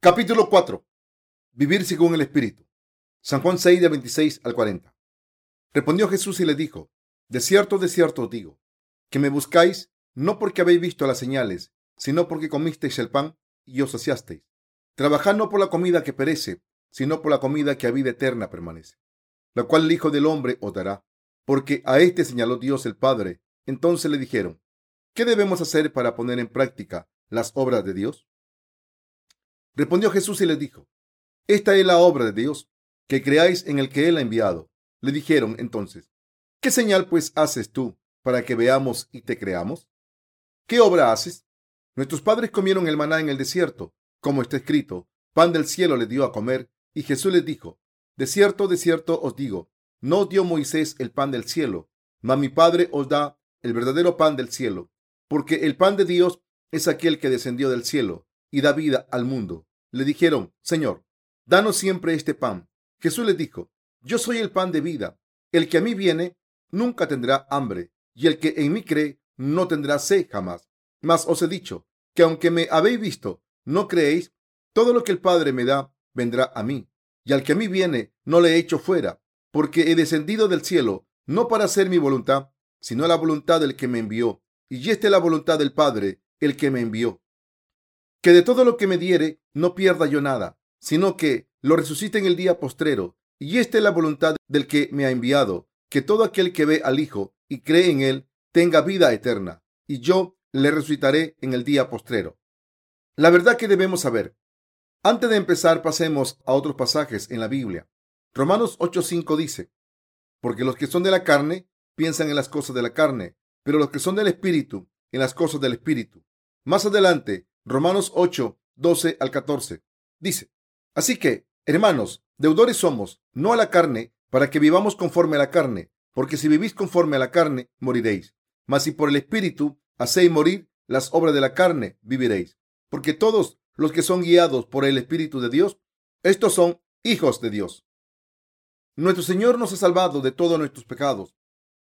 Capítulo 4. Vivir según el Espíritu. San Juan 6, de 26 al 40. Respondió Jesús y le dijo, De cierto, de cierto os digo, que me buscáis no porque habéis visto las señales, sino porque comisteis el pan y os saciasteis. Trabajad no por la comida que perece, sino por la comida que a vida eterna permanece, la cual el Hijo del Hombre os dará, porque a éste señaló Dios el Padre. Entonces le dijeron, ¿qué debemos hacer para poner en práctica las obras de Dios? Respondió Jesús y les dijo, Esta es la obra de Dios, que creáis en el que Él ha enviado. Le dijeron entonces, ¿qué señal pues haces tú para que veamos y te creamos? ¿Qué obra haces? Nuestros padres comieron el maná en el desierto, como está escrito, pan del cielo les dio a comer, y Jesús les dijo, de cierto, de cierto os digo, no dio Moisés el pan del cielo, mas mi Padre os da el verdadero pan del cielo, porque el pan de Dios es aquel que descendió del cielo y da vida al mundo. Le dijeron, Señor, danos siempre este pan. Jesús les dijo, Yo soy el pan de vida. El que a mí viene nunca tendrá hambre, y el que en mí cree no tendrá sed jamás. Mas os he dicho que aunque me habéis visto, no creéis, todo lo que el Padre me da vendrá a mí. Y al que a mí viene, no le he hecho fuera, porque he descendido del cielo, no para hacer mi voluntad, sino la voluntad del que me envió. Y esta es la voluntad del Padre, el que me envió, que de todo lo que me diere no pierda yo nada, sino que lo resucite en el día postrero. Y esta es la voluntad del que me ha enviado, que todo aquel que ve al Hijo y cree en él tenga vida eterna, y yo le resucitaré en el día postrero. La verdad que debemos saber. Antes de empezar, pasemos a otros pasajes en la Biblia. Romanos 8:5 dice, porque los que son de la carne piensan en las cosas de la carne, pero los que son del Espíritu en las cosas del Espíritu. Más adelante, Romanos 8, 12 al 14. Dice, así que, hermanos, deudores somos, no a la carne, para que vivamos conforme a la carne, porque si vivís conforme a la carne, moriréis. Mas si por el Espíritu hacéis morir las obras de la carne, viviréis. Porque todos los que son guiados por el Espíritu de Dios, estos son hijos de Dios. Nuestro Señor nos ha salvado de todos nuestros pecados.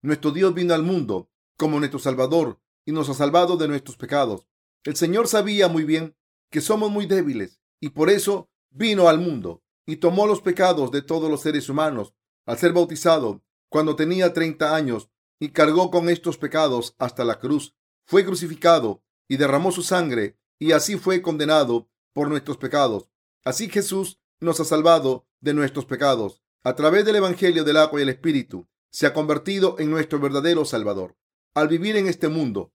Nuestro Dios vino al mundo como nuestro Salvador y nos ha salvado de nuestros pecados. El Señor sabía muy bien que somos muy débiles y por eso vino al mundo y tomó los pecados de todos los seres humanos al ser bautizado cuando tenía 30 años y cargó con estos pecados hasta la cruz. Fue crucificado y derramó su sangre y así fue condenado por nuestros pecados. Así Jesús nos ha salvado de nuestros pecados. A través del Evangelio del agua y el Espíritu se ha convertido en nuestro verdadero Salvador. Al vivir en este mundo,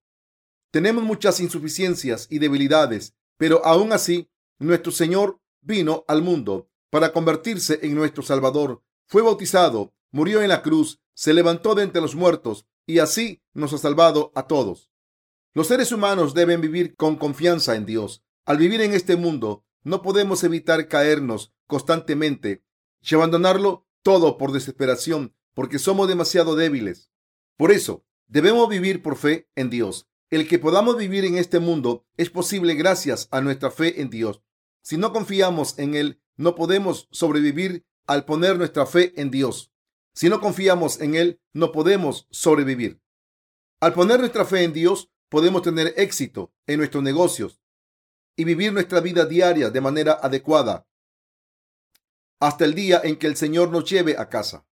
tenemos muchas insuficiencias y debilidades, pero aún así, nuestro Señor vino al mundo para convertirse en nuestro Salvador. Fue bautizado, murió en la cruz, se levantó de entre los muertos y así nos ha salvado a todos. Los seres humanos deben vivir con confianza en Dios. Al vivir en este mundo, no podemos evitar caernos constantemente y abandonarlo todo por desesperación, porque somos demasiado débiles. Por eso, debemos vivir por fe en Dios. El que podamos vivir en este mundo es posible gracias a nuestra fe en Dios. Si no confiamos en Él, no podemos sobrevivir al poner nuestra fe en Dios. Si no confiamos en Él, no podemos sobrevivir. Al poner nuestra fe en Dios, podemos tener éxito en nuestros negocios y vivir nuestra vida diaria de manera adecuada hasta el día en que el Señor nos lleve a casa.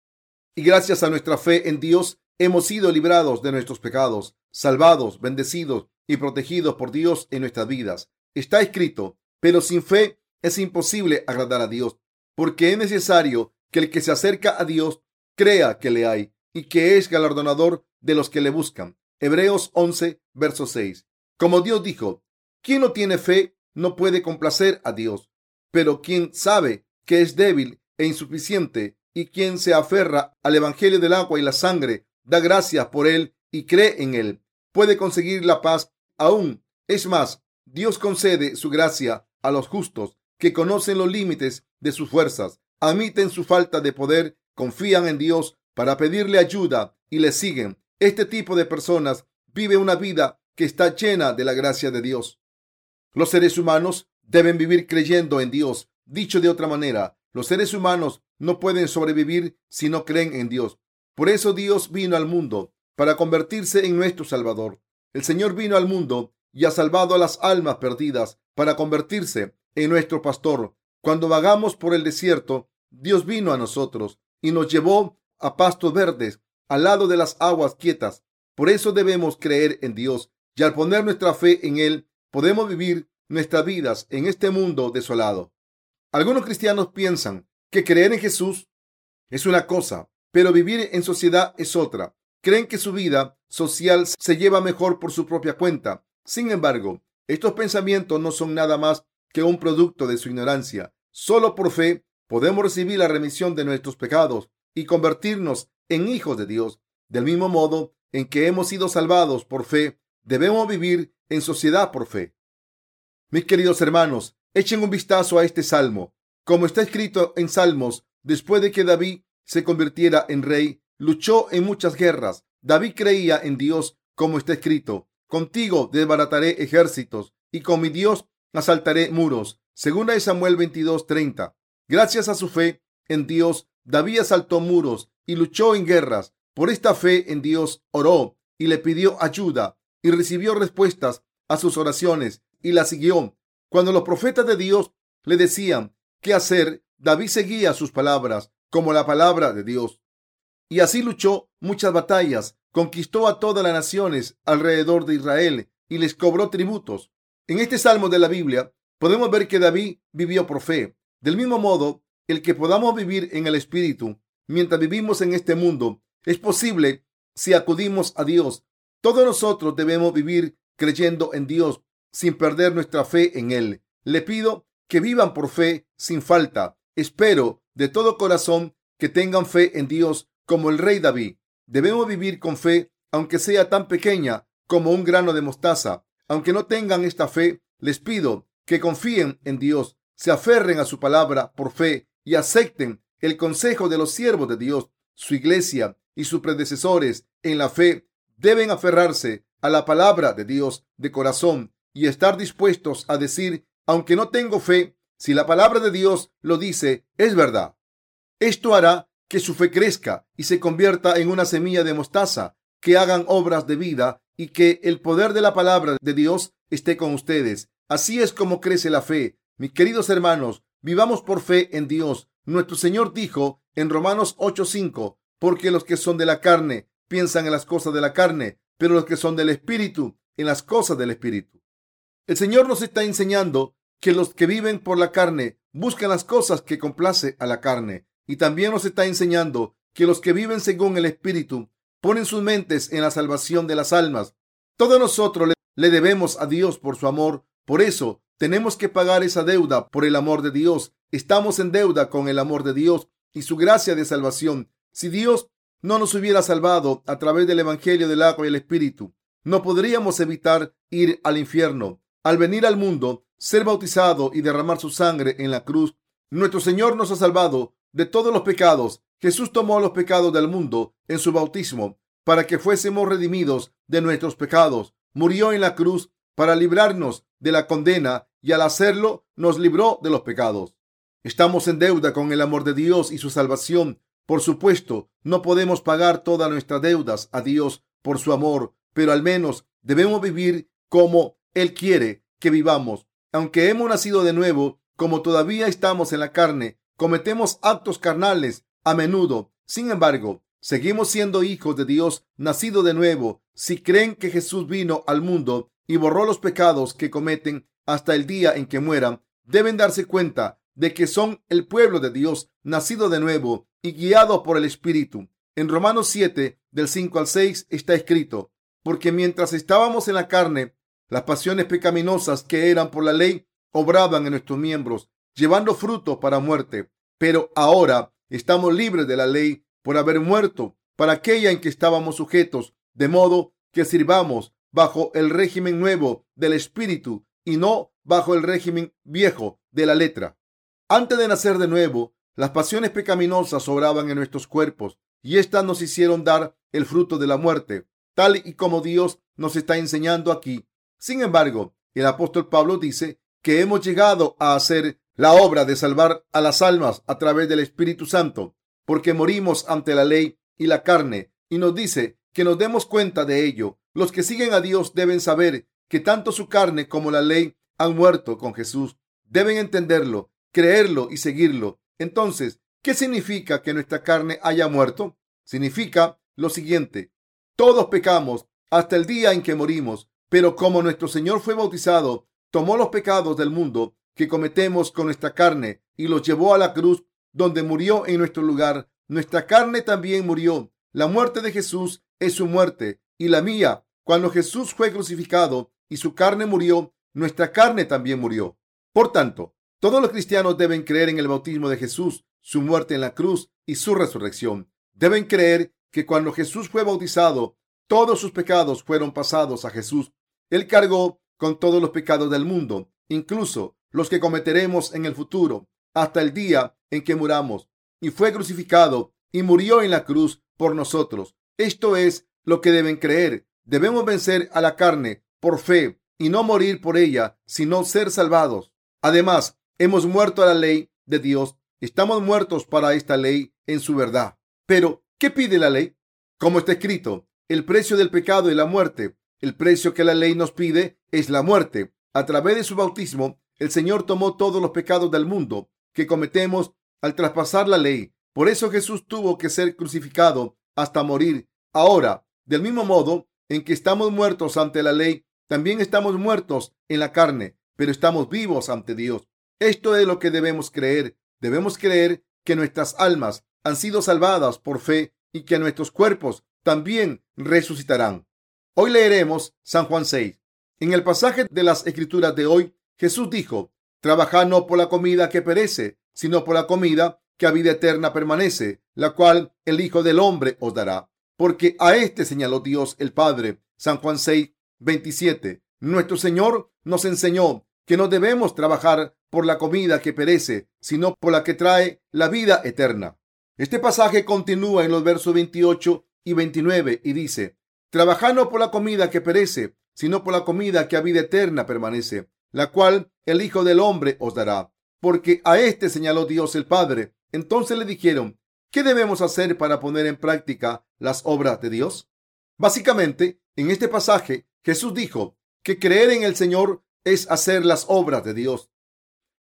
Y gracias a nuestra fe en Dios, hemos sido librados de nuestros pecados salvados, bendecidos y protegidos por Dios en nuestras vidas. Está escrito, pero sin fe es imposible agradar a Dios, porque es necesario que el que se acerca a Dios crea que le hay y que es galardonador de los que le buscan. Hebreos 11, verso 6. Como Dios dijo, quien no tiene fe no puede complacer a Dios, pero quien sabe que es débil e insuficiente y quien se aferra al Evangelio del agua y la sangre, da gracias por él y cree en Él, puede conseguir la paz aún. Es más, Dios concede su gracia a los justos que conocen los límites de sus fuerzas, admiten su falta de poder, confían en Dios para pedirle ayuda y le siguen. Este tipo de personas vive una vida que está llena de la gracia de Dios. Los seres humanos deben vivir creyendo en Dios. Dicho de otra manera, los seres humanos no pueden sobrevivir si no creen en Dios. Por eso Dios vino al mundo para convertirse en nuestro Salvador. El Señor vino al mundo y ha salvado a las almas perdidas para convertirse en nuestro pastor. Cuando vagamos por el desierto, Dios vino a nosotros y nos llevó a pastos verdes, al lado de las aguas quietas. Por eso debemos creer en Dios y al poner nuestra fe en Él, podemos vivir nuestras vidas en este mundo desolado. Algunos cristianos piensan que creer en Jesús es una cosa, pero vivir en sociedad es otra. Creen que su vida social se lleva mejor por su propia cuenta. Sin embargo, estos pensamientos no son nada más que un producto de su ignorancia. Solo por fe podemos recibir la remisión de nuestros pecados y convertirnos en hijos de Dios. Del mismo modo en que hemos sido salvados por fe, debemos vivir en sociedad por fe. Mis queridos hermanos, echen un vistazo a este salmo. Como está escrito en Salmos, después de que David se convirtiera en rey, luchó en muchas guerras. David creía en Dios, como está escrito, contigo desbarataré ejércitos y con mi Dios asaltaré muros. De Samuel 22:30. Gracias a su fe en Dios, David asaltó muros y luchó en guerras. Por esta fe en Dios oró y le pidió ayuda y recibió respuestas a sus oraciones y la siguió. Cuando los profetas de Dios le decían qué hacer, David seguía sus palabras como la palabra de Dios. Y así luchó muchas batallas, conquistó a todas las naciones alrededor de Israel y les cobró tributos. En este salmo de la Biblia podemos ver que David vivió por fe. Del mismo modo, el que podamos vivir en el Espíritu mientras vivimos en este mundo es posible si acudimos a Dios. Todos nosotros debemos vivir creyendo en Dios sin perder nuestra fe en Él. Le pido que vivan por fe sin falta. Espero de todo corazón que tengan fe en Dios como el rey David. Debemos vivir con fe, aunque sea tan pequeña como un grano de mostaza. Aunque no tengan esta fe, les pido que confíen en Dios, se aferren a su palabra por fe y acepten el consejo de los siervos de Dios. Su iglesia y sus predecesores en la fe deben aferrarse a la palabra de Dios de corazón y estar dispuestos a decir, aunque no tengo fe, si la palabra de Dios lo dice, es verdad. Esto hará que su fe crezca y se convierta en una semilla de mostaza, que hagan obras de vida y que el poder de la palabra de Dios esté con ustedes. Así es como crece la fe. Mis queridos hermanos, vivamos por fe en Dios. Nuestro Señor dijo en Romanos 8:5, porque los que son de la carne piensan en las cosas de la carne, pero los que son del Espíritu en las cosas del Espíritu. El Señor nos está enseñando que los que viven por la carne buscan las cosas que complace a la carne. Y también nos está enseñando que los que viven según el Espíritu ponen sus mentes en la salvación de las almas. Todos nosotros le debemos a Dios por su amor. Por eso tenemos que pagar esa deuda por el amor de Dios. Estamos en deuda con el amor de Dios y su gracia de salvación. Si Dios no nos hubiera salvado a través del Evangelio del agua y el Espíritu, no podríamos evitar ir al infierno. Al venir al mundo, ser bautizado y derramar su sangre en la cruz, nuestro Señor nos ha salvado de todos los pecados. Jesús tomó los pecados del mundo en su bautismo para que fuésemos redimidos de nuestros pecados. Murió en la cruz para librarnos de la condena y al hacerlo nos libró de los pecados. Estamos en deuda con el amor de Dios y su salvación. Por supuesto, no podemos pagar todas nuestras deudas a Dios por su amor, pero al menos debemos vivir como Él quiere que vivamos. Aunque hemos nacido de nuevo, como todavía estamos en la carne, cometemos actos carnales a menudo. Sin embargo, seguimos siendo hijos de Dios, nacido de nuevo. Si creen que Jesús vino al mundo y borró los pecados que cometen hasta el día en que mueran, deben darse cuenta de que son el pueblo de Dios, nacido de nuevo y guiado por el Espíritu. En Romanos 7, del 5 al 6, está escrito, porque mientras estábamos en la carne, las pasiones pecaminosas que eran por la ley obraban en nuestros miembros, llevando fruto para muerte. Pero ahora estamos libres de la ley por haber muerto para aquella en que estábamos sujetos, de modo que sirvamos bajo el régimen nuevo del Espíritu y no bajo el régimen viejo de la letra. Antes de nacer de nuevo, las pasiones pecaminosas obraban en nuestros cuerpos y éstas nos hicieron dar el fruto de la muerte, tal y como Dios nos está enseñando aquí. Sin embargo, el apóstol Pablo dice que hemos llegado a hacer la obra de salvar a las almas a través del Espíritu Santo, porque morimos ante la ley y la carne, y nos dice que nos demos cuenta de ello. Los que siguen a Dios deben saber que tanto su carne como la ley han muerto con Jesús. deben entenderlo, creerlo y seguirlo. Entonces, ¿qué significa que nuestra carne haya muerto? Significa lo siguiente. Todos pecamos hasta el día en que morimos, pero como nuestro Señor fue bautizado, tomó los pecados del mundo que cometemos con nuestra carne y los llevó a la cruz donde murió en nuestro lugar. Nuestra carne también murió. La muerte de Jesús es su muerte y la mía. Cuando Jesús fue crucificado y su carne murió, nuestra carne también murió. Por tanto, todos los cristianos deben creer en el bautismo de Jesús, su muerte en la cruz y su resurrección. Deben creer que cuando Jesús fue bautizado, todos sus pecados fueron pasados a Jesús. Él cargó con todos los pecados del mundo, incluso los que cometeremos en el futuro, hasta el día en que muramos. Y fue crucificado y murió en la cruz por nosotros. Esto es lo que deben creer. Debemos vencer a la carne por fe y no morir por ella, sino ser salvados. Además, hemos muerto a la ley de Dios. Estamos muertos para esta ley en su verdad. Pero, ¿qué pide la ley? Como está escrito, el precio del pecado y la muerte. El precio que la ley nos pide es la muerte. A través de su bautismo, el Señor tomó todos los pecados del mundo que cometemos al traspasar la ley. Por eso Jesús tuvo que ser crucificado hasta morir. Ahora, del mismo modo en que estamos muertos ante la ley, también estamos muertos en la carne, pero estamos vivos ante Dios. Esto es lo que debemos creer. Debemos creer que nuestras almas han sido salvadas por fe y que nuestros cuerpos también resucitarán. Hoy leeremos San Juan 6. En el pasaje de las Escrituras de hoy, Jesús dijo, Trabajad no por la comida que perece, sino por la comida que a vida eterna permanece, la cual el Hijo del Hombre os dará. Porque a este señaló Dios el Padre. San Juan 6, 27. Nuestro Señor nos enseñó que no debemos trabajar por la comida que perece, sino por la que trae la vida eterna. Este pasaje continúa en los versos 28 y 29 y dice, Trabajad no por la comida que perece, sino por la comida que a vida eterna permanece, la cual el Hijo del Hombre os dará. Porque a este señaló Dios el Padre. Entonces le dijeron, ¿qué debemos hacer para poner en práctica las obras de Dios? Básicamente, en este pasaje, Jesús dijo que creer en el Señor es hacer las obras de Dios.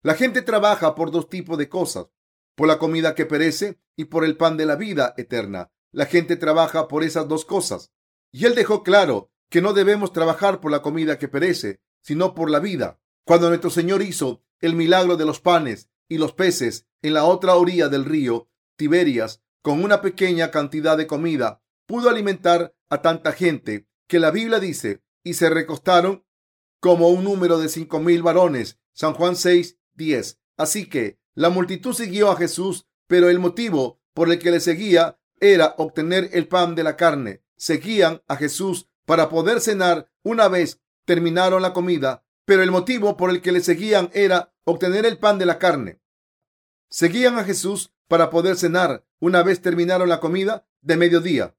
La gente trabaja por dos tipos de cosas, por la comida que perece y por el pan de la vida eterna. La gente trabaja por esas dos cosas. Y él dejó claro que no debemos trabajar por la comida que perece, sino por la vida. Cuando nuestro Señor hizo el milagro de los panes y los peces en la otra orilla del río Tiberias, con una pequeña cantidad de comida, pudo alimentar a tanta gente que la Biblia dice, y se recostaron como un número de cinco mil varones. San Juan 6, 10. Así que la multitud siguió a Jesús, pero el motivo por el que le seguía era obtener el pan de la carne. Seguían a Jesús para poder cenar una vez terminaron la comida, pero el motivo por el que le seguían era obtener el pan de la carne. Seguían a Jesús para poder cenar una vez terminaron la comida de mediodía.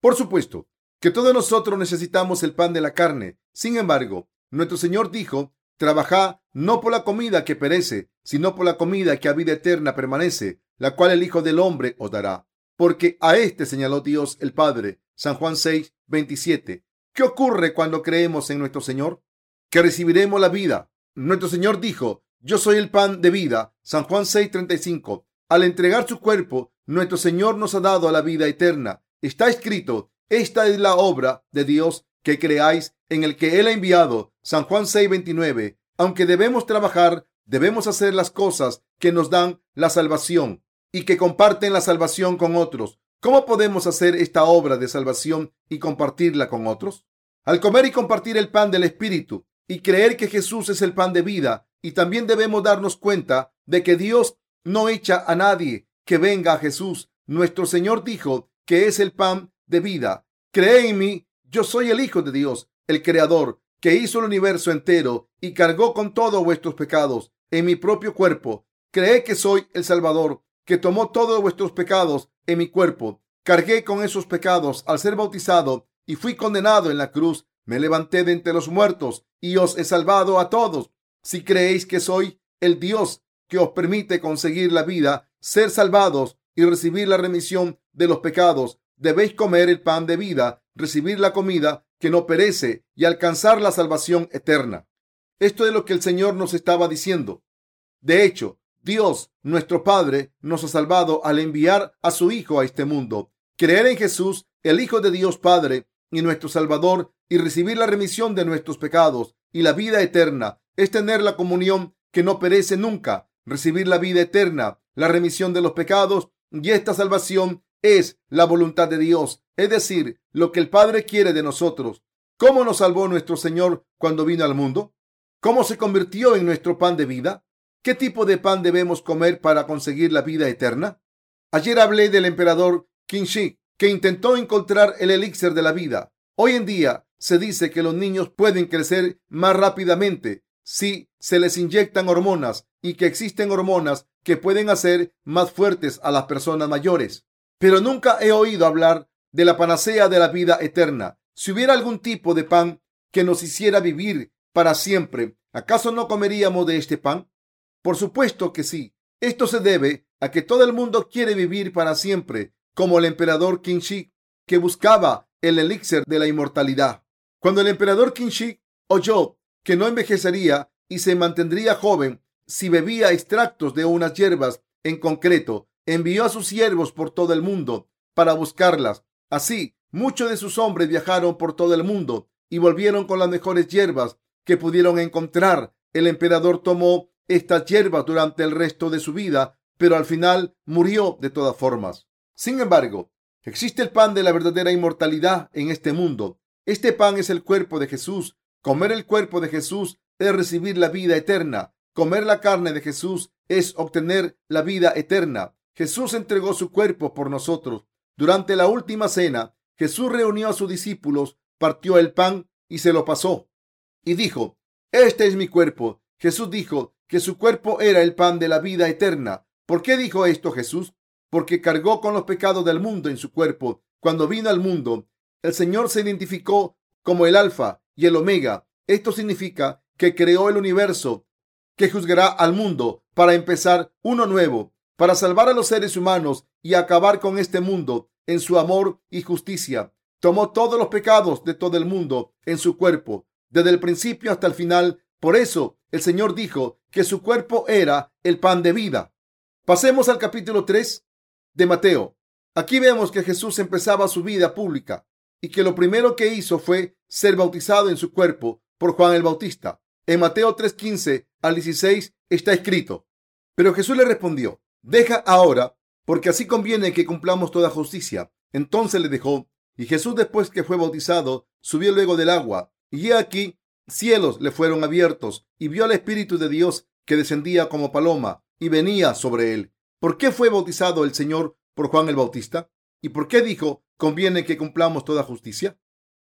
Por supuesto que todos nosotros necesitamos el pan de la carne. Sin embargo, nuestro Señor dijo, trabajad no por la comida que perece, sino por la comida que a vida eterna permanece, la cual el Hijo del Hombre os dará. Porque a este señaló Dios el Padre. San Juan 6, 27. ¿Qué ocurre cuando creemos en nuestro Señor? Que recibiremos la vida. Nuestro Señor dijo, yo soy el pan de vida. San Juan 6:35. Al entregar su cuerpo, nuestro Señor nos ha dado la vida eterna. Está escrito, esta es la obra de Dios que creáis en el que Él ha enviado. San Juan 6:29. Aunque debemos trabajar, debemos hacer las cosas que nos dan la salvación y que comparten la salvación con otros. ¿Cómo podemos hacer esta obra de salvación y compartirla con otros? Al comer y compartir el pan del Espíritu y creer que Jesús es el pan de vida, y también debemos darnos cuenta de que Dios no echa a nadie que venga a Jesús. Nuestro Señor dijo que es el pan de vida. Cree en mí, yo soy el Hijo de Dios, el Creador, que hizo el universo entero y cargó con todos vuestros pecados en mi propio cuerpo. Cree que soy el Salvador, que tomó todos vuestros pecados en mi cuerpo. Cargué con esos pecados al ser bautizado y fui condenado en la cruz. Me levanté de entre los muertos y os he salvado a todos. Si creéis que soy el Dios que os permite conseguir la vida, ser salvados y recibir la remisión de los pecados, debéis comer el pan de vida, recibir la comida que no perece y alcanzar la salvación eterna. Esto es lo que el Señor nos estaba diciendo. De hecho, Dios, nuestro Padre, nos ha salvado al enviar a su Hijo a este mundo. Creer en Jesús, el Hijo de Dios Padre y nuestro Salvador, y recibir la remisión de nuestros pecados y la vida eterna, es tener la comunión que no perece nunca, recibir la vida eterna, la remisión de los pecados y esta salvación es la voluntad de Dios, es decir, lo que el Padre quiere de nosotros. ¿Cómo nos salvó nuestro Señor cuando vino al mundo? ¿Cómo se convirtió en nuestro pan de vida? ¿Qué tipo de pan debemos comer para conseguir la vida eterna? Ayer hablé del emperador Qin que intentó encontrar el elixir de la vida. Hoy en día se dice que los niños pueden crecer más rápidamente si se les inyectan hormonas y que existen hormonas que pueden hacer más fuertes a las personas mayores. Pero nunca he oído hablar de la panacea de la vida eterna. Si hubiera algún tipo de pan que nos hiciera vivir para siempre, ¿acaso no comeríamos de este pan? Por supuesto que sí. Esto se debe a que todo el mundo quiere vivir para siempre, como el emperador Qin que buscaba el elixir de la inmortalidad. Cuando el emperador Qin oyó que no envejecería y se mantendría joven si bebía extractos de unas hierbas en concreto, envió a sus siervos por todo el mundo para buscarlas. Así, muchos de sus hombres viajaron por todo el mundo y volvieron con las mejores hierbas que pudieron encontrar. El emperador tomó estas hierbas durante el resto de su vida, pero al final murió de todas formas. Sin embargo, existe el pan de la verdadera inmortalidad en este mundo. Este pan es el cuerpo de Jesús. Comer el cuerpo de Jesús es recibir la vida eterna. Comer la carne de Jesús es obtener la vida eterna. Jesús entregó su cuerpo por nosotros. Durante la última cena, Jesús reunió a sus discípulos, partió el pan y se lo pasó. Y dijo, este es mi cuerpo. Jesús dijo que su cuerpo era el pan de la vida eterna. ¿Por qué dijo esto Jesús? Porque cargó con los pecados del mundo en su cuerpo. Cuando vino al mundo, el Señor se identificó como el alfa y el omega. Esto significa que creó el universo que juzgará al mundo para empezar uno nuevo, para salvar a los seres humanos y acabar con este mundo en su amor y justicia. Tomó todos los pecados de todo el mundo en su cuerpo, desde el principio hasta el final. Por eso el Señor dijo que su cuerpo era el pan de vida. Pasemos al capítulo 3 de Mateo. Aquí vemos que Jesús empezaba su vida pública y que lo primero que hizo fue ser bautizado en su cuerpo por Juan el Bautista. En Mateo 3:15 al 16 está escrito, pero Jesús le respondió, deja ahora, porque así conviene que cumplamos toda justicia. Entonces le dejó, y Jesús después que fue bautizado, subió luego del agua, y he aquí, cielos le fueron abiertos, y vio al Espíritu de Dios que descendía como paloma, y venía sobre él. ¿Por qué fue bautizado el Señor por Juan el Bautista? ¿Y por qué dijo, conviene que cumplamos toda justicia?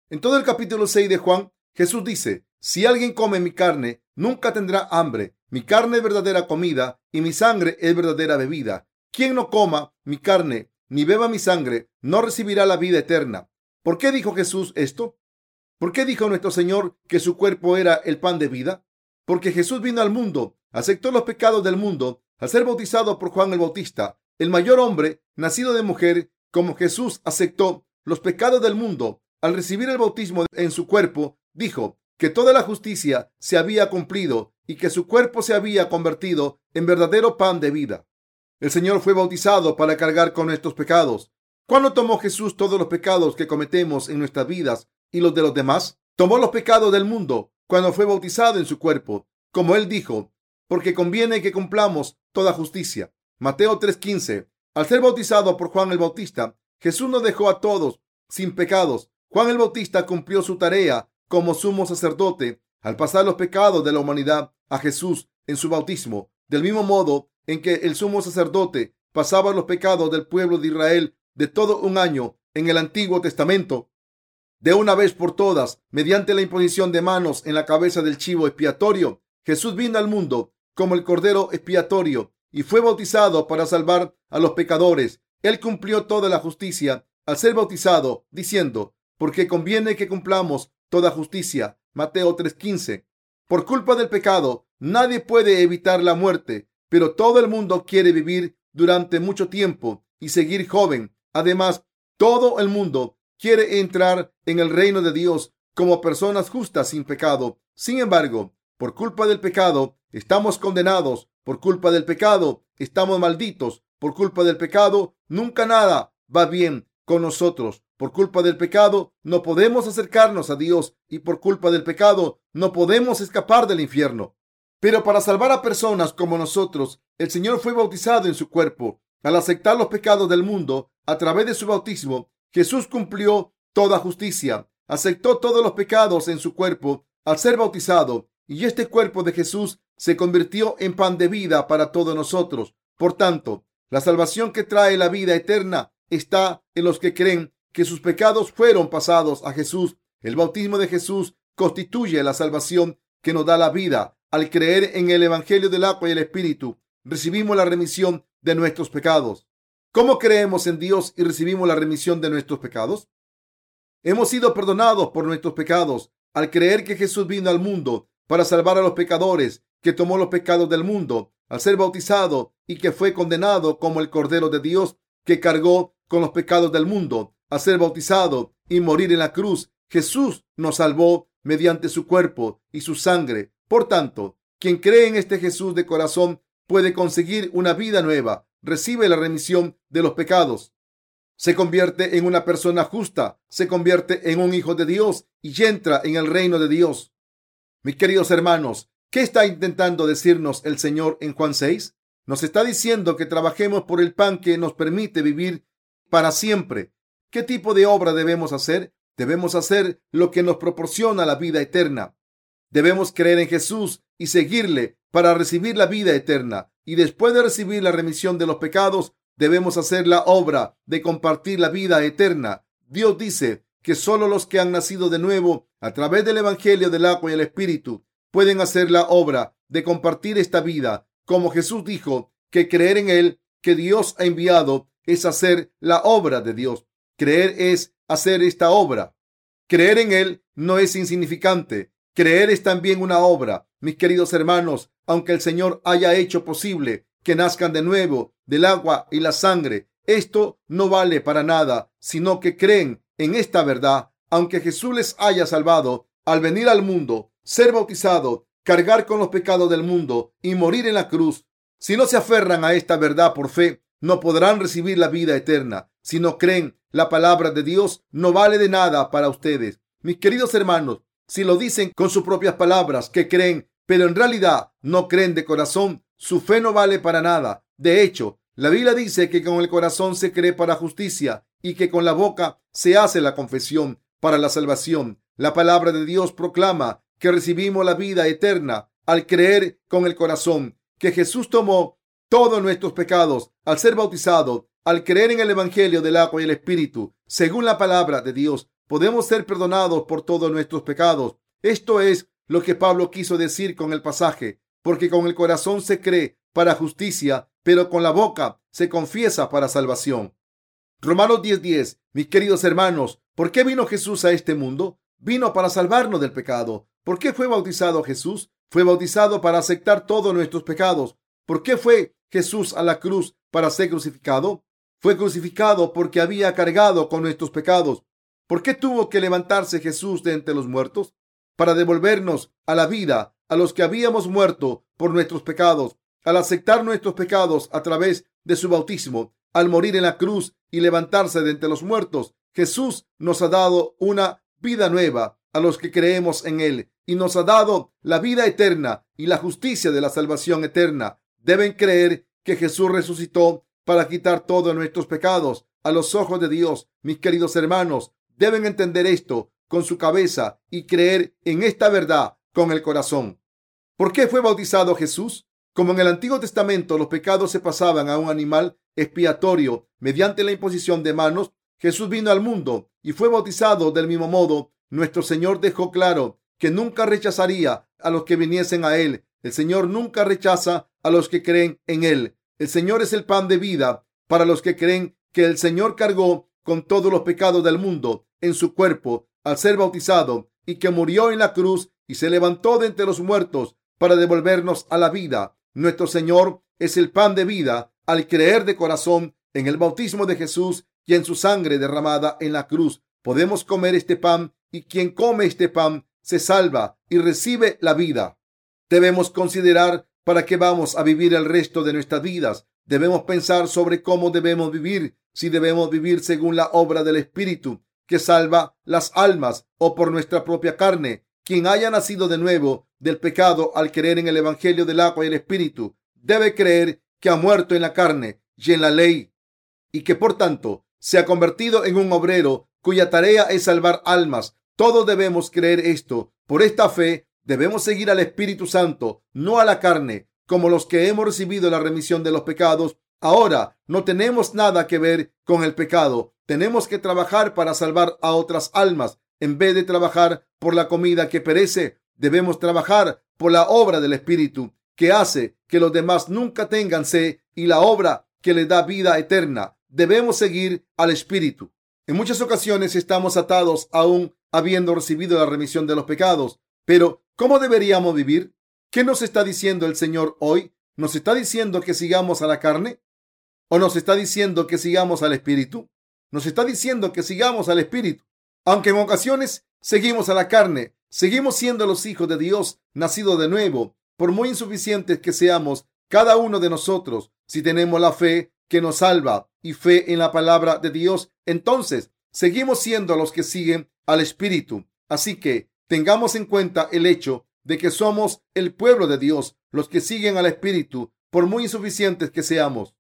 En todo el capítulo 6 de Juan, Jesús dice, si alguien come mi carne, nunca tendrá hambre. Mi carne es verdadera comida y mi sangre es verdadera bebida. Quien no coma mi carne ni beba mi sangre, no recibirá la vida eterna. ¿Por qué dijo Jesús esto? ¿Por qué dijo nuestro Señor que su cuerpo era el pan de vida? Porque Jesús vino al mundo, aceptó los pecados del mundo al ser bautizado por Juan el Bautista, el mayor hombre nacido de mujer, como Jesús aceptó los pecados del mundo al recibir el bautismo en su cuerpo, dijo, que toda la justicia se había cumplido y que su cuerpo se había convertido en verdadero pan de vida. El Señor fue bautizado para cargar con nuestros pecados. ¿Cuándo tomó Jesús todos los pecados que cometemos en nuestras vidas y los de los demás? Tomó los pecados del mundo cuando fue bautizado en su cuerpo, como él dijo, porque conviene que cumplamos toda justicia. Mateo 3:15. Al ser bautizado por Juan el Bautista, Jesús nos dejó a todos sin pecados. Juan el Bautista cumplió su tarea como sumo sacerdote al pasar los pecados de la humanidad a Jesús en su bautismo, del mismo modo en que el sumo sacerdote pasaba los pecados del pueblo de Israel de todo un año en el Antiguo Testamento, de una vez por todas, mediante la imposición de manos en la cabeza del chivo expiatorio, Jesús vino al mundo como el Cordero expiatorio y fue bautizado para salvar a los pecadores. Él cumplió toda la justicia al ser bautizado, diciendo, porque conviene que cumplamos toda justicia. Mateo 3:15. Por culpa del pecado, nadie puede evitar la muerte, pero todo el mundo quiere vivir durante mucho tiempo y seguir joven. Además, todo el mundo quiere entrar en el reino de Dios como personas justas sin pecado. Sin embargo, por culpa del pecado, estamos condenados por culpa del pecado estamos malditos. Por culpa del pecado nunca nada va bien con nosotros. Por culpa del pecado no podemos acercarnos a Dios y por culpa del pecado no podemos escapar del infierno. Pero para salvar a personas como nosotros, el Señor fue bautizado en su cuerpo. Al aceptar los pecados del mundo a través de su bautismo, Jesús cumplió toda justicia, aceptó todos los pecados en su cuerpo al ser bautizado y este cuerpo de Jesús se convirtió en pan de vida para todos nosotros. Por tanto, la salvación que trae la vida eterna está en los que creen que sus pecados fueron pasados a Jesús. El bautismo de Jesús constituye la salvación que nos da la vida. Al creer en el Evangelio del agua y el Espíritu, recibimos la remisión de nuestros pecados. ¿Cómo creemos en Dios y recibimos la remisión de nuestros pecados? Hemos sido perdonados por nuestros pecados al creer que Jesús vino al mundo para salvar a los pecadores, que tomó los pecados del mundo al ser bautizado y que fue condenado como el Cordero de Dios que cargó con los pecados del mundo al ser bautizado y morir en la cruz. Jesús nos salvó mediante su cuerpo y su sangre. Por tanto, quien cree en este Jesús de corazón puede conseguir una vida nueva, recibe la remisión de los pecados, se convierte en una persona justa, se convierte en un hijo de Dios y entra en el reino de Dios. Mis queridos hermanos, ¿qué está intentando decirnos el Señor en Juan 6? Nos está diciendo que trabajemos por el pan que nos permite vivir para siempre. ¿Qué tipo de obra debemos hacer? Debemos hacer lo que nos proporciona la vida eterna. Debemos creer en Jesús y seguirle para recibir la vida eterna. Y después de recibir la remisión de los pecados, debemos hacer la obra de compartir la vida eterna. Dios dice que solo los que han nacido de nuevo a través del Evangelio del agua y el Espíritu pueden hacer la obra de compartir esta vida. Como Jesús dijo que creer en Él que Dios ha enviado es hacer la obra de Dios. Creer es hacer esta obra. Creer en Él no es insignificante. Creer es también una obra. Mis queridos hermanos, aunque el Señor haya hecho posible que nazcan de nuevo del agua y la sangre, esto no vale para nada, sino que creen en esta verdad, aunque Jesús les haya salvado al venir al mundo, ser bautizado, cargar con los pecados del mundo y morir en la cruz. Si no se aferran a esta verdad por fe, no podrán recibir la vida eterna. Si no creen la palabra de Dios, no vale de nada para ustedes. Mis queridos hermanos, si lo dicen con sus propias palabras que creen, pero en realidad no creen de corazón, su fe no vale para nada. De hecho, la Biblia dice que con el corazón se cree para justicia y que con la boca se hace la confesión para la salvación. La palabra de Dios proclama que recibimos la vida eterna al creer con el corazón que Jesús tomó todos nuestros pecados al ser bautizado, al creer en el Evangelio del agua y el Espíritu. Según la palabra de Dios, podemos ser perdonados por todos nuestros pecados. Esto es lo que Pablo quiso decir con el pasaje, porque con el corazón se cree para justicia, pero con la boca se confiesa para salvación. Romanos 10:10, mis queridos hermanos, ¿por qué vino Jesús a este mundo? Vino para salvarnos del pecado. ¿Por qué fue bautizado Jesús? Fue bautizado para aceptar todos nuestros pecados. ¿Por qué fue Jesús a la cruz para ser crucificado? Fue crucificado porque había cargado con nuestros pecados. ¿Por qué tuvo que levantarse Jesús de entre los muertos? Para devolvernos a la vida a los que habíamos muerto por nuestros pecados. Al aceptar nuestros pecados a través de su bautismo, al morir en la cruz y levantarse de entre los muertos, Jesús nos ha dado una vida nueva a los que creemos en Él y nos ha dado la vida eterna y la justicia de la salvación eterna. Deben creer que Jesús resucitó para quitar todos nuestros pecados a los ojos de Dios. Mis queridos hermanos, deben entender esto con su cabeza y creer en esta verdad con el corazón. ¿Por qué fue bautizado Jesús? Como en el Antiguo Testamento los pecados se pasaban a un animal expiatorio mediante la imposición de manos, Jesús vino al mundo y fue bautizado del mismo modo. Nuestro Señor dejó claro que nunca rechazaría a los que viniesen a Él. El Señor nunca rechaza a los que creen en Él. El Señor es el pan de vida para los que creen que el Señor cargó con todos los pecados del mundo en su cuerpo al ser bautizado y que murió en la cruz y se levantó de entre los muertos para devolvernos a la vida. Nuestro Señor es el pan de vida al creer de corazón en el bautismo de Jesús y en su sangre derramada en la cruz. Podemos comer este pan y quien come este pan se salva y recibe la vida. Debemos considerar para qué vamos a vivir el resto de nuestras vidas. Debemos pensar sobre cómo debemos vivir, si debemos vivir según la obra del Espíritu que salva las almas o por nuestra propia carne. Quien haya nacido de nuevo del pecado al creer en el Evangelio del agua y el Espíritu debe creer que ha muerto en la carne y en la ley y que por tanto se ha convertido en un obrero cuya tarea es salvar almas. Todos debemos creer esto. Por esta fe debemos seguir al Espíritu Santo, no a la carne, como los que hemos recibido la remisión de los pecados. Ahora no tenemos nada que ver con el pecado. Tenemos que trabajar para salvar a otras almas. En vez de trabajar por la comida que perece, debemos trabajar por la obra del Espíritu que hace que los demás nunca tengan sed y la obra que les da vida eterna. Debemos seguir al Espíritu. En muchas ocasiones estamos atados aún habiendo recibido la remisión de los pecados. Pero, ¿cómo deberíamos vivir? ¿Qué nos está diciendo el Señor hoy? ¿Nos está diciendo que sigamos a la carne? ¿O nos está diciendo que sigamos al Espíritu? Nos está diciendo que sigamos al Espíritu. Aunque en ocasiones seguimos a la carne, seguimos siendo los hijos de Dios, nacidos de nuevo, por muy insuficientes que seamos cada uno de nosotros, si tenemos la fe que nos salva y fe en la palabra de Dios, entonces seguimos siendo los que siguen al Espíritu. Así que tengamos en cuenta el hecho de que somos el pueblo de Dios, los que siguen al Espíritu, por muy insuficientes que seamos.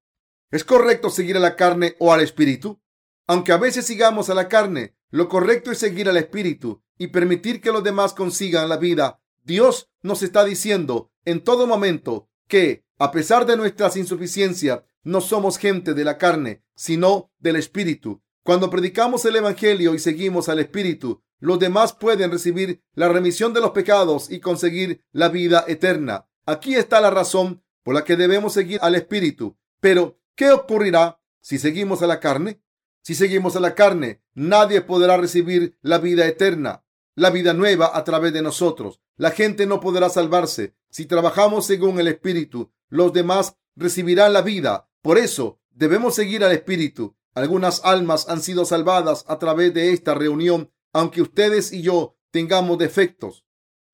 ¿Es correcto seguir a la carne o al Espíritu? Aunque a veces sigamos a la carne, lo correcto es seguir al Espíritu y permitir que los demás consigan la vida. Dios nos está diciendo en todo momento que, a pesar de nuestras insuficiencias, no somos gente de la carne, sino del Espíritu. Cuando predicamos el Evangelio y seguimos al Espíritu, los demás pueden recibir la remisión de los pecados y conseguir la vida eterna. Aquí está la razón por la que debemos seguir al Espíritu. Pero, ¿qué ocurrirá si seguimos a la carne? Si seguimos a la carne, nadie podrá recibir la vida eterna, la vida nueva a través de nosotros. La gente no podrá salvarse. Si trabajamos según el Espíritu, los demás recibirán la vida. Por eso debemos seguir al Espíritu. Algunas almas han sido salvadas a través de esta reunión, aunque ustedes y yo tengamos defectos.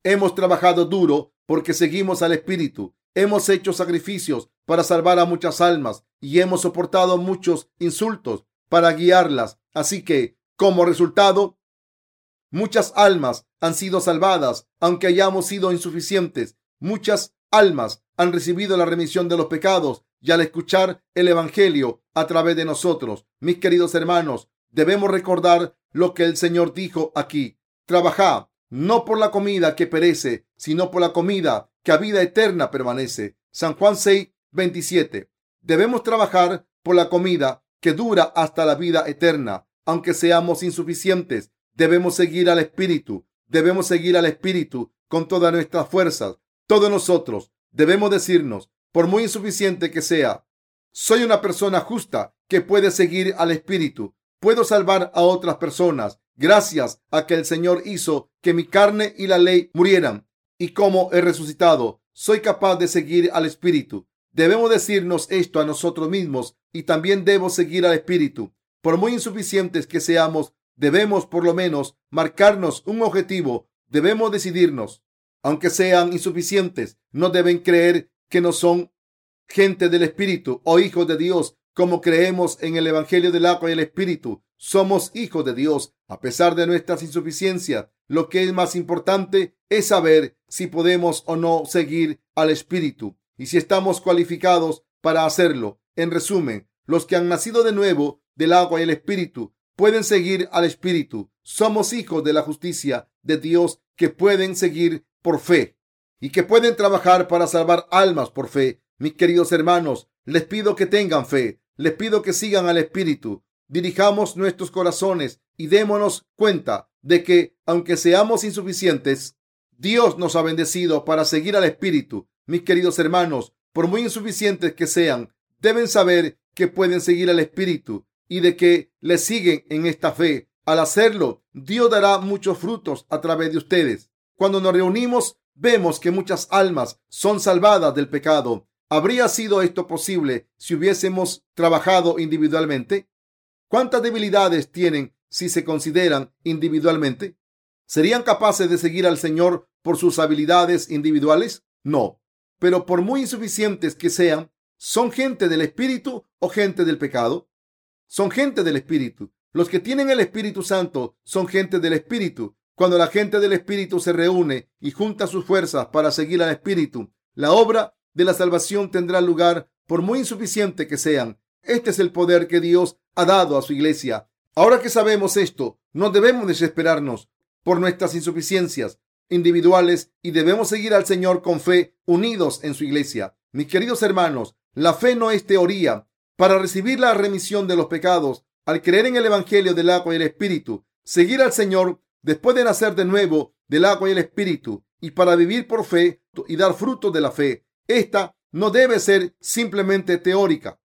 Hemos trabajado duro porque seguimos al Espíritu. Hemos hecho sacrificios para salvar a muchas almas y hemos soportado muchos insultos para guiarlas. Así que, como resultado, muchas almas han sido salvadas, aunque hayamos sido insuficientes. Muchas almas han recibido la remisión de los pecados y al escuchar el Evangelio a través de nosotros, mis queridos hermanos, debemos recordar lo que el Señor dijo aquí. Trabajad no por la comida que perece, sino por la comida que a vida eterna permanece. San Juan 6, 27. Debemos trabajar por la comida que dura hasta la vida eterna. Aunque seamos insuficientes, debemos seguir al Espíritu. Debemos seguir al Espíritu con todas nuestras fuerzas. Todos nosotros debemos decirnos, por muy insuficiente que sea, soy una persona justa que puede seguir al Espíritu. Puedo salvar a otras personas gracias a que el Señor hizo que mi carne y la ley murieran. Y como he resucitado, soy capaz de seguir al Espíritu. Debemos decirnos esto a nosotros mismos y también debo seguir al Espíritu. Por muy insuficientes que seamos, debemos por lo menos marcarnos un objetivo. Debemos decidirnos. Aunque sean insuficientes, no deben creer que no son gente del Espíritu o hijos de Dios, como creemos en el Evangelio del agua y el Espíritu. Somos hijos de Dios a pesar de nuestras insuficiencias. Lo que es más importante es saber si podemos o no seguir al Espíritu y si estamos cualificados para hacerlo. En resumen, los que han nacido de nuevo del agua y el espíritu pueden seguir al espíritu. Somos hijos de la justicia de Dios que pueden seguir por fe y que pueden trabajar para salvar almas por fe. Mis queridos hermanos, les pido que tengan fe, les pido que sigan al espíritu. Dirijamos nuestros corazones y démonos cuenta de que, aunque seamos insuficientes, Dios nos ha bendecido para seguir al espíritu mis queridos hermanos, por muy insuficientes que sean, deben saber que pueden seguir al Espíritu y de que le siguen en esta fe. Al hacerlo, Dios dará muchos frutos a través de ustedes. Cuando nos reunimos, vemos que muchas almas son salvadas del pecado. ¿Habría sido esto posible si hubiésemos trabajado individualmente? ¿Cuántas debilidades tienen si se consideran individualmente? ¿Serían capaces de seguir al Señor por sus habilidades individuales? No. Pero por muy insuficientes que sean, ¿son gente del Espíritu o gente del pecado? Son gente del Espíritu. Los que tienen el Espíritu Santo son gente del Espíritu. Cuando la gente del Espíritu se reúne y junta sus fuerzas para seguir al Espíritu, la obra de la salvación tendrá lugar por muy insuficiente que sean. Este es el poder que Dios ha dado a su iglesia. Ahora que sabemos esto, no debemos desesperarnos por nuestras insuficiencias individuales y debemos seguir al Señor con fe, unidos en su iglesia. Mis queridos hermanos, la fe no es teoría. Para recibir la remisión de los pecados, al creer en el Evangelio del agua y el Espíritu, seguir al Señor después de nacer de nuevo del agua y el Espíritu, y para vivir por fe y dar fruto de la fe, esta no debe ser simplemente teórica.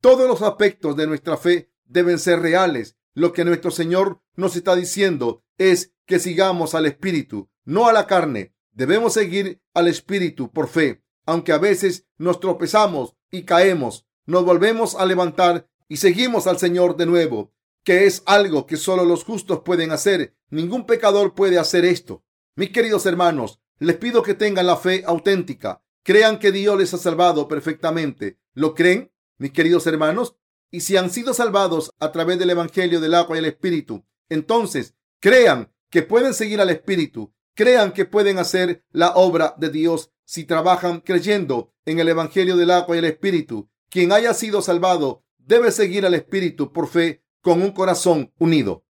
Todos los aspectos de nuestra fe deben ser reales. Lo que nuestro Señor nos está diciendo es que sigamos al Espíritu, no a la carne. Debemos seguir al Espíritu por fe, aunque a veces nos tropezamos y caemos, nos volvemos a levantar y seguimos al Señor de nuevo, que es algo que solo los justos pueden hacer. Ningún pecador puede hacer esto. Mis queridos hermanos, les pido que tengan la fe auténtica, crean que Dios les ha salvado perfectamente. ¿Lo creen, mis queridos hermanos? Y si han sido salvados a través del Evangelio del agua y el Espíritu, entonces crean que pueden seguir al Espíritu, crean que pueden hacer la obra de Dios si trabajan creyendo en el Evangelio del agua y el Espíritu. Quien haya sido salvado debe seguir al Espíritu por fe con un corazón unido.